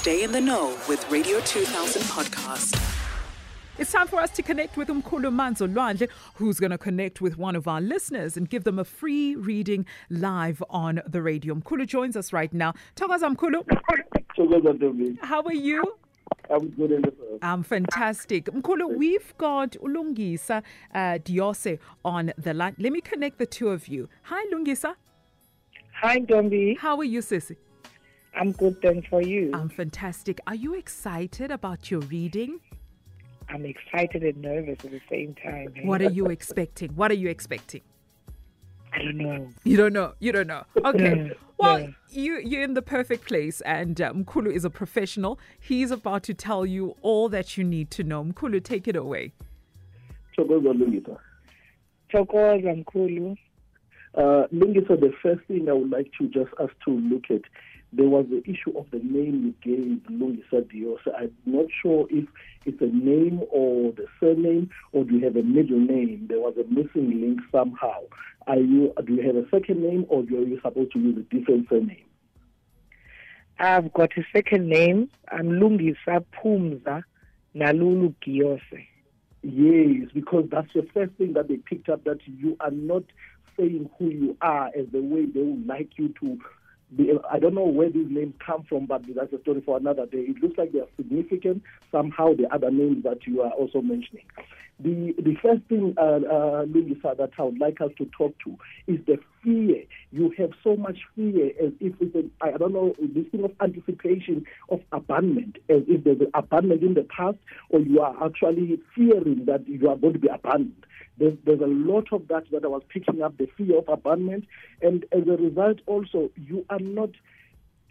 Stay in the know with Radio 2000 podcast. It's time for us to connect with Umkhulu Manzolwandle, who's going to connect with one of our listeners and give them a free reading live on the radio. Mkhulu joins us right now. Thokoza Mkhulu, Thokoza Ntombi. how are you? I'm good in the I'm fantastic. Mkhulu, we've got Ulungisa uh, Diyose on the line. Let me connect the two of you. Hi, Lungisa. Hi, Ntombi. How are you, Sissy? I'm good, thanks for you. I'm fantastic. Are you excited about your reading? I'm excited and nervous at the same time. eh? What are you expecting? What are you expecting? I don't know. You don't know. You don't know. Okay. No, Well, no. you you're in the perfect place, and uh, Mkhulu is a professional. He's about to tell you all that you need to know. Mkhulu, take it away. Thokoza Lungisa. Thokoza Mkhulu. Uh, Lungisa, the first thing I would like to just us to look at, there was the issue of the name you gave Lungisa Diyose. I'm not sure if it's a name or the surname, or do you have a middle name? There was a missing link somehow. Are you? Do you have a second name, or are you supposed to use a different surname? I've got a second name. I'm Lungisa Pumza Nalulu Diyose. Yes, because that's the first thing that they picked up that you are not saying who you are as the way they would like you to. I don't know where these names come from, but that's a story for another day. It looks like they are significant somehow, the other names that you are also mentioning. The the first thing, uh, uh, that I would like us to talk to is the fear. You have so much fear as if it's a, I don't know, this thing of anticipation of abandonment, as if there's an abandonment in the past, or you are actually fearing that you are going to be abandoned. There's, there's a lot of that that I was picking up, the fear of abandonment, and as a result, also, you are not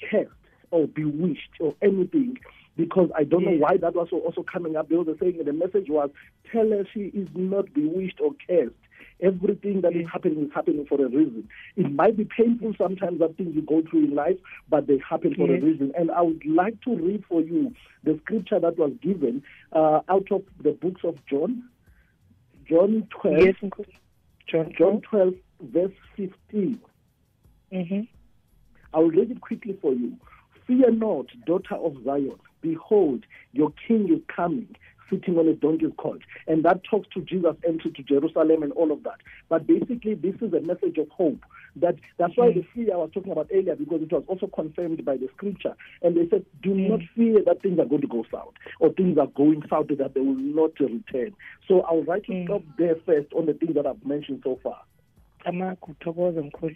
cursed or bewitched or anything because I don't know why that was also coming up. They were saying the message was, tell her she is not bewitched or cursed. Everything that is happening is happening for a reason. It might be painful sometimes that things you go through in life, but they happen for Yes. a reason. And I would like to read for you the scripture that was given uh, out of the books of John, John 12, Yes. John. John 12, verse 15. Mm-hmm. I will read it quickly for you. Fear not, daughter of Zion. Behold, your king is coming, sitting on a donkey's colt. And that talks to Jesus' entry to Jerusalem and all of that. But basically, this is a message of hope. That That's why the fear I was talking about earlier, because it was also confirmed by the scripture. And they said, do not fear that things are going to go south, or things are going south, that they will not return. So I would like to stop there first on the things that I've mentioned so far. Amaku, Thokoza Mkhulu.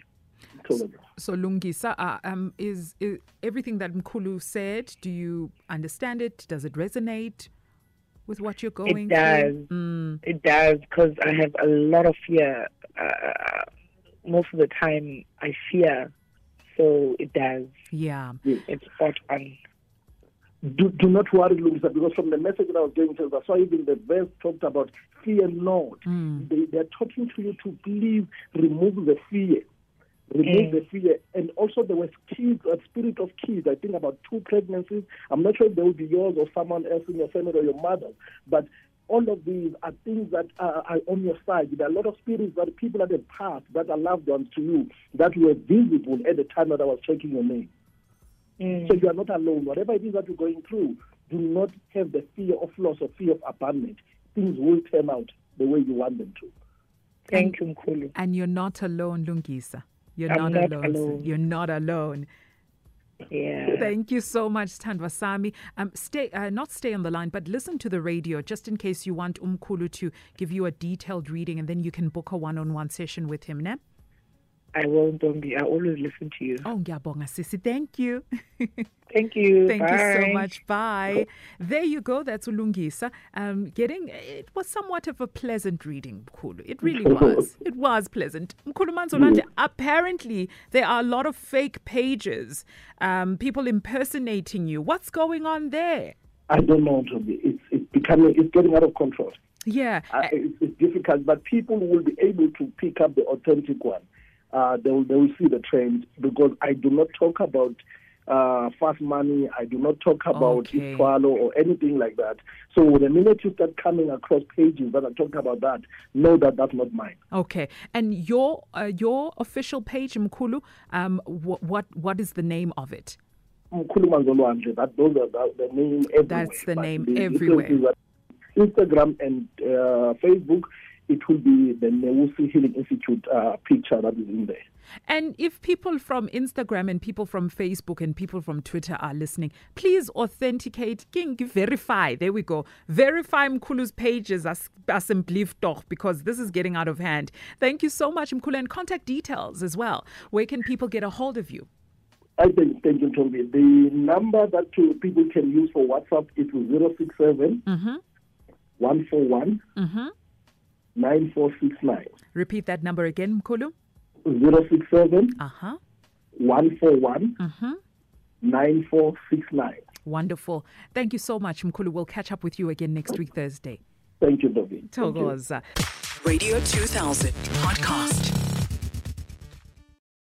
So, So Lungisa, uh, um, is, is everything that Mkhulu said? Do you understand it? Does it resonate with what you're going It does. through? Mm, It does because I have a lot of fear. Uh, most of the time, I fear. So it does. yeah. It's spot on. do, do not worry, Lungisa, because from the message that I was giving to that's why even the verse talked about fear not. They, they're talking to you to please remove the fear. Remove Mm. the fear. And also there was kids, a spirit of kids, I think about two pregnancies. I'm not sure if they will be yours or someone else in your family or your mother. But all of these are things that are, are on your side. There are a lot of spirits that people that have passed, that are loved ones to you, that were visible at the time that I was checking your name. Mm. So you are not alone. Whatever it is that you're going through, do not have the fear of loss or fear of abandonment. Things will turn out the way you want them to. Thank you, Mkhulu. And you're not alone, Lungisa. You're I'm not, not alone. alone. You're not alone. Yeah. Thank you so much, Tandwasami. Um, stay, uh, not stay on the line, but listen to the radio just in case you want Umkhulu to give you a detailed reading, and then you can book a one-on-one session with him. Ne? I won't, Dombi. I always listen to you. Oh, ngiyabonga sisi. Thank you. Thank you. Thank you so much. Bye. There you go. That's Ulungisa. Um, getting it was somewhat of a pleasant reading, Mkhulu. It really was. It was pleasant. Mkhulu Manzolwandle, apparently there are a lot of fake pages, um, people impersonating you. What's going on there? I don't know. It's, it's becoming, it's getting out of control. Yeah. Uh, it's, it's difficult, but people will be able to pick up the authentic one. Uh, they, will, they will see the trend because I do not talk about uh, fast money. I do not talk about Okay. Itwalo or anything like that. So the minute you start coming across pages that are talking about that, know that that's not mine. Okay. And your uh, your official page, Mkhulu, um, wh- what what is the name of it? Mkhulu Nzolwandle. That those are the, the name everywhere. That's the name everywhere. Instagram and uh, Facebook, it will be the Neusi Healing Institute uh, picture that is in there. And if people from Instagram and people from Facebook and people from Twitter are listening, please authenticate, king, verify. There we go. Verify Mkhulu's pages as doch because this is getting out of hand. Thank you so much, Mkhulu, and contact details as well. Where can people get a hold of you? I think, thank you, Tommy. The number that people can use for WhatsApp is 067 Mm-hmm. 141 Mm-hmm. 9469. Repeat that number again, Mkhulu. 067 Uh-huh. 141 uh-huh. 9469. Wonderful. Thank you so much, Mkhulu. We'll catch up with you again next week, Thursday. Thank you, Tommy. Thank you. Togoza. Radio 2000 podcast.